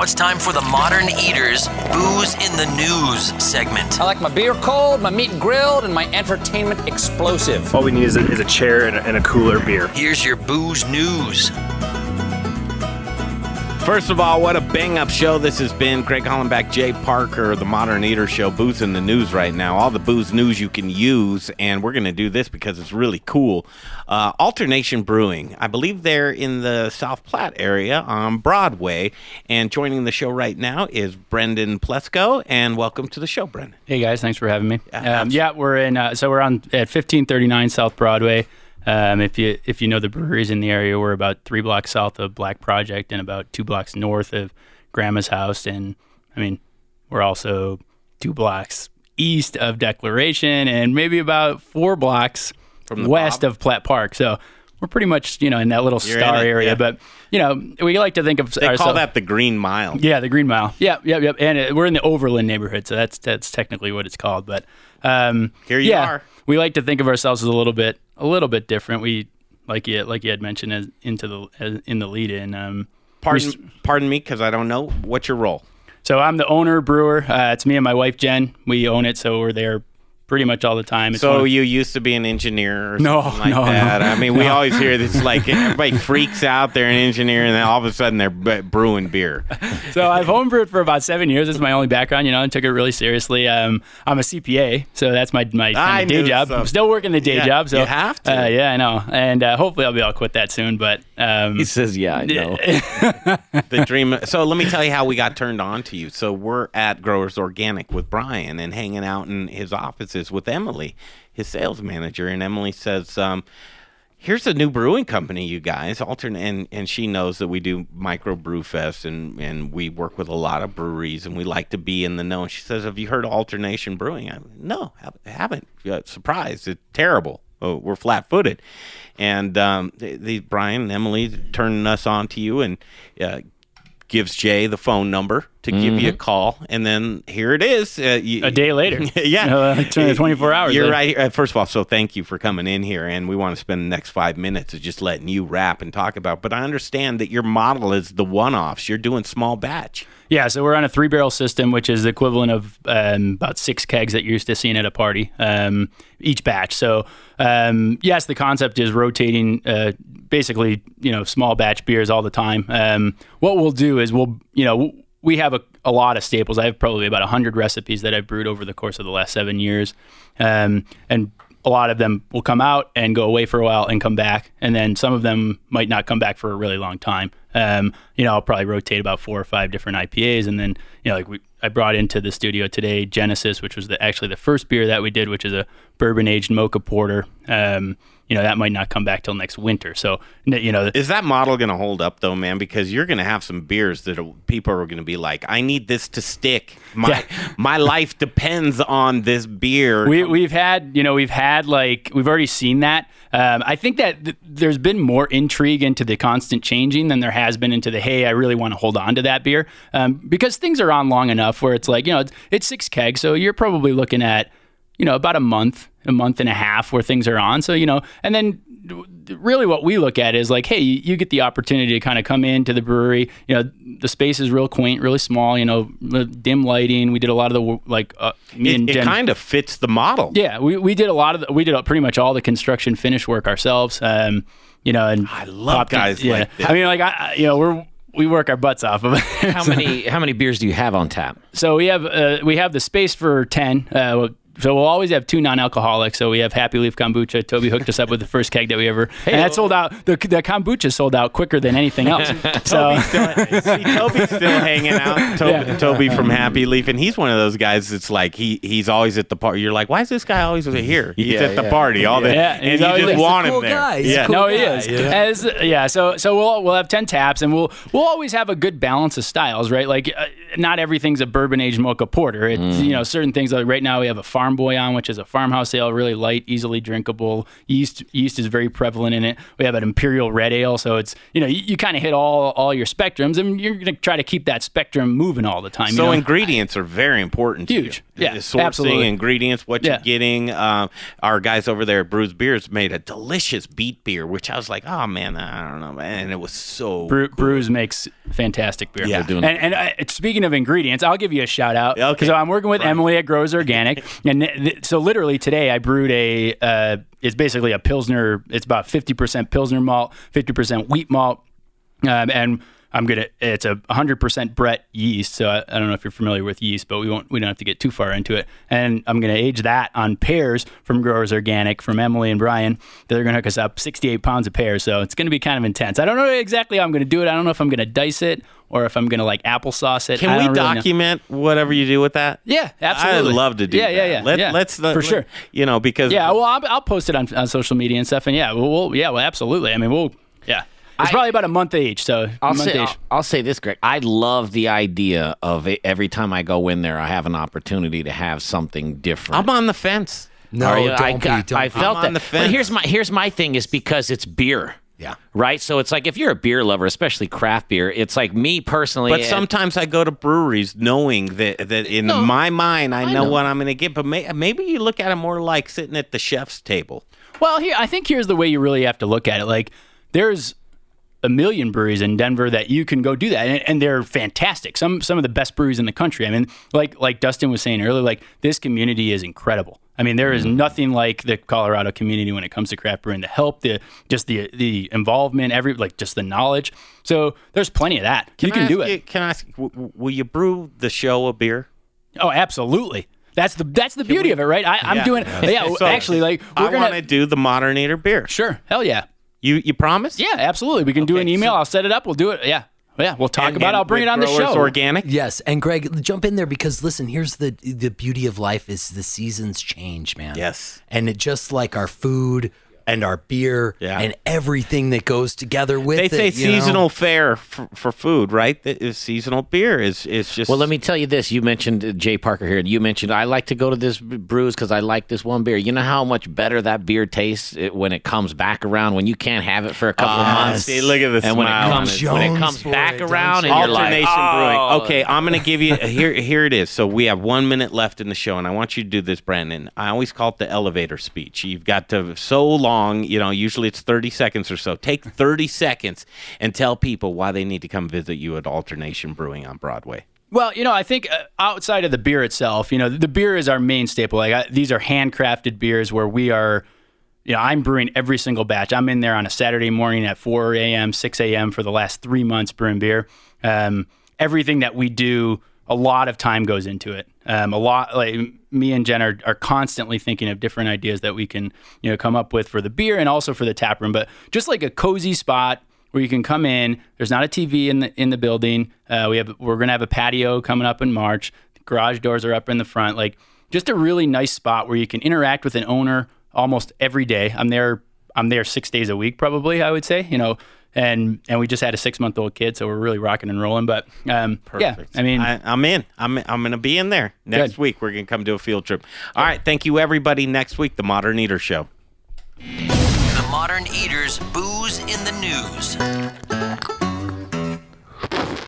Now it's time for the Modern Eaters Booze in the News segment. I like my beer cold, my meat grilled, and my entertainment explosive. All we need is a, is a chair and a, and a cooler beer. Here's your booze news. First of all, what a bang up show this has been. Craig Hollenbach, Jay Parker, the Modern Eater Show, booze in the news right now. All the booze news you can use, and we're going to do this because it's really cool. Uh, Alternation Brewing, I believe they're in the South Platte area on Broadway. And joining the show right now is Brendan Pleskow, and welcome to the show, Brendan. Hey guys, thanks for having me. Yeah, Um, yeah, we're in. Uh, so we're on at 1539 South Broadway. Um, if you if you know the breweries in the area, we're about three blocks south of Black Project and about two blocks north of Grandma's house. And I mean, we're also two blocks east of Declaration and maybe about four blocks From the west Bob? of Platt Park. So we're pretty much you know in that little You're star it, area. yeah. But you know, we like to think of They call ourselves- that the Green Mile. yeah, the Green Mile. Yep, yep, yep. And uh, we're in the Overland neighborhood, so that's that's technically what it's called. But um, Here you yeah, are. We like to think of ourselves as a little bit a little bit different. We like you like you had mentioned as, into the as, in the lead in. Um, Pardon, pardon me, because I don't know. What's your role? so I'm the owner brewer. Uh, it's me and my wife Jen. We own it, so we're there pretty much all the time. It's So of- you used to be an engineer or No, something like no, no. that. I mean, we always hear this like everybody freaks out they're an engineer and then all of a sudden they're b- brewing beer. so I've homebrewed for about seven years. It's my only background, you know, and took it really seriously. Um, I'm a CPA, so that's my my kinda day knew job. so. I'm still working the day Yeah, job, so you have to. Uh, yeah, I know, and uh, hopefully I'll be able to quit that soon. But um, He says, "Yeah, I know." The dream. So let me tell you how we got turned on to you. So we're at Growers Organic with Brian and hanging out in his offices with Emily, his sales manager, and Emily says. Um, Here's a new brewing company, you guys. Alternate, and, and she knows that we do micro brew fest, and, and we work with a lot of breweries, and we like to be in the know. And she says, "Have you heard Alternation Brewing?" I'm no, have- haven't. Uh, surprised. It's terrible. Oh, we're flat footed, and um, the, the Brian and Emily turning us on to you, and uh, gives Jay the phone number to give you a call, and then here it is. Uh, you, a day later, yeah, Uh, 24 hours You're later. right. Uh, first of all, so thank you for coming in here, and we want to spend the next five minutes of just letting you rap and talk about. But I understand that your model is the one-offs. You're doing small batch. Yeah, so we're on a three barrel system, which is the equivalent of um, about six kegs that you're used to seeing at a party um, each batch. So, um, yes, the concept is rotating uh, basically, you know, small batch beers all the time. Um, what we'll do is we'll, you know, we have a, a lot of staples. I have probably about 100 recipes that I've brewed over the course of the last seven years. Um, and a lot of them will come out and go away for a while and come back, and then some of them might not come back for a really long time. Um, you know, I'll probably rotate about four or five different IPAs, and then you know, like we, I brought into the studio today Genesis, which was the, actually the first beer that we did, which is a bourbon aged mocha porter. Um, you know, that might not come back till next winter. So, you know, Is that model going to hold up though, man? Because you're going to have some beers that people are going to be like, "I need this to stick. My Yeah. my life depends on this beer." We, we've had, you know, we've had like, we've already seen that. Um, I think that th- there's been more intrigue into the constant changing than there has been into the, hey, I really want to hold on to that beer. Um, because things are on long enough where it's like, you know, it's, it's six kegs. So you're probably looking at, you know, about a month, a month and a half where things are on. So, you know, and then really what we look at is like, hey, you, you get the opportunity to kind of come into the brewery. You know, the space is real quaint, really small, you know, dim lighting. We did a lot of the, like, uh, me it, and it Jen- kind of fits the model. yeah, we, we did a lot of the, we did pretty much all the construction finish work ourselves. Um, you know, and I love popped in- guys yeah. like this. I mean, like I, I- you know, we're we work our butts off of it. How many how many beers do you have on tap? so we have uh, we have the space for ten. Uh, so we'll always have two non-alcoholic. So we have Happy Leaf kombucha. Toby hooked us up with the first keg that we ever, and that sold out. The, the kombucha sold out quicker than anything else. so Toby's still, see, Toby's still hanging out. Toby, Yeah. Toby from Happy Leaf, and he's one of those guys that's like he he's always at the party. You're like, why is this guy always here? He's Yeah, at the yeah. party all the Yeah, and he's you just he's a want cool him there. guy. A yeah. cool no, he guy, is. yeah. As yeah, so so we'll we'll have ten taps, and we'll we'll always have a good balance of styles, right? Like uh, not everything's a bourbon aged mocha porter. It's Mm. you know certain things. Like right now we have a Farm Boy on, which is a farmhouse ale, really light, easily drinkable. Yeast yeast is very prevalent in it. We have an Imperial Red Ale, so it's you know you, you kind of hit all all your spectrums, and you're gonna try to keep that spectrum moving all the time. you So know? ingredients are very important. to Huge. you. Yeah, The sourcing absolutely. ingredients, what Yeah. you're getting. Um, our guys over there at Bruz Beers made a delicious beet beer, which I was like, oh man, I don't know, man, and it was so Brew, Bruz makes fantastic beer. Yeah. doing- and and uh, speaking of ingredients, I'll give you a shout out. Okay. So I'm working with Emily at Growers Organic, and th- so literally today I brewed a. Uh, it's basically a pilsner. It's about 50% pilsner malt, 50% wheat malt, um, and I'm gonna. It's a 100% Brett yeast. So I, I don't know if you're familiar with yeast, but we won't. We don't have to get too far into it. And I'm gonna age that on pears from Growers Organic from Emily and Brian. They're gonna hook us up 68 pounds of pears. So it's gonna be kind of intense. I don't know exactly how I'm gonna do it. I don't know if I'm gonna dice it or if I'm gonna like applesauce it. I Can we don't really know. document whatever you do with that? Yeah, absolutely. I'd love to do Yeah, that. yeah, yeah, Let, yeah. Let's let, For sure. You know, because Yeah, well, I'll, I'll post it on, on social media and stuff, and yeah, we'll, we'll yeah, well, absolutely. I mean, we'll yeah, it's I- probably about a month age, so a I'll month say, age. I'll, I'll say this, Greg. I love the idea of it, every time I go in there, I have an opportunity to have something different. I'm on the fence. No, you- don't I, be. I- Don't I be. felt I'm that. on the But fence. here's my here's my thing is because it's beer. Yeah. Right. So it's like if you're a beer lover, especially craft beer, it's like me personally. But and- sometimes I go to breweries knowing that that in No, my mind I, I know, know. what I'm going to get. But may, maybe you look at it more like sitting at the chef's table. Well, here I think here's the way you really have to look at it. Like, there's a million breweries in Denver that you can go do that, and, and they're fantastic. Some some of the best breweries in the country. I mean, like like Dustin was saying earlier, like this community is incredible. I mean, there is mm-hmm. nothing like the Colorado community when it comes to craft brewing. The help, the just the the involvement, every like just the knowledge. So there's plenty of that. Can you I can do it. you- can I ask? w- Will you brew the show a beer? Oh, absolutely. That's the that's the beauty of it, right? I, I'm Yeah. doing yeah. So, actually, like we're I want to do the Modern Eater beer. sure, hell yeah, You you promise? yeah, absolutely. We can do an email. so- I'll set it up. We'll do it. Yeah, yeah. We'll talk And- about. it. I'll bring it on the show. Organic. Yes, and Greg, jump in there because listen, here's the the beauty of life is the seasons change, man. Yes. and it just like our food and our beer Yeah. and everything that goes together with They it. They say you know? seasonal fare for, for food, right? That is seasonal beer is is just. Well, let me tell you this. You mentioned uh, Jay Parker here. And you mentioned I like to go to this b- brews because I like this one beer. You know how much better that beer tastes when it comes back around when you can't have it for a couple of months. See, look at the and when it comes his when it comes back it, around you? and you're like, Alternation oh. Brewing. Okay, I'm going to give you here. Here it is. So we have one minute left in the show, and I want you to do this, Brandon. I always call it the elevator speech. You've got to so long. You know, usually it's 30 seconds or so. Take 30 seconds and tell people why they need to come visit you at Alternation Brewing on Broadway. Well, you know, I think uh, outside of the beer itself, you know, the beer is our main staple. Like I, these are handcrafted beers where we are, you know, I'm brewing every single batch. I'm in there on a Saturday morning at 4 a.m., 6 a.m. for the last three months brewing beer. Um, everything that we do, a lot of time goes into it. Um, a lot, like me and Jen are, are constantly thinking of different ideas that we can, you know, come up with for the beer and also for the tap room. But just like a cozy spot where you can come in. There's not a TV in the in the building. Uh, we have we're gonna have a patio coming up in March. garage doors are up in the front. Like just a really nice spot where you can interact with an owner almost every day. I'm there. I'm there six days a week, probably. I would say. You know. And and we just had a six month old kid, so we're really rocking and rolling. But um, yeah, I mean, I, I'm in. I'm I'm going to be in there next Good. week. We're going to come do a field trip. All right. Thank you, everybody. Next week, the Modern Eater Show. The Modern Eaters Booze in the News.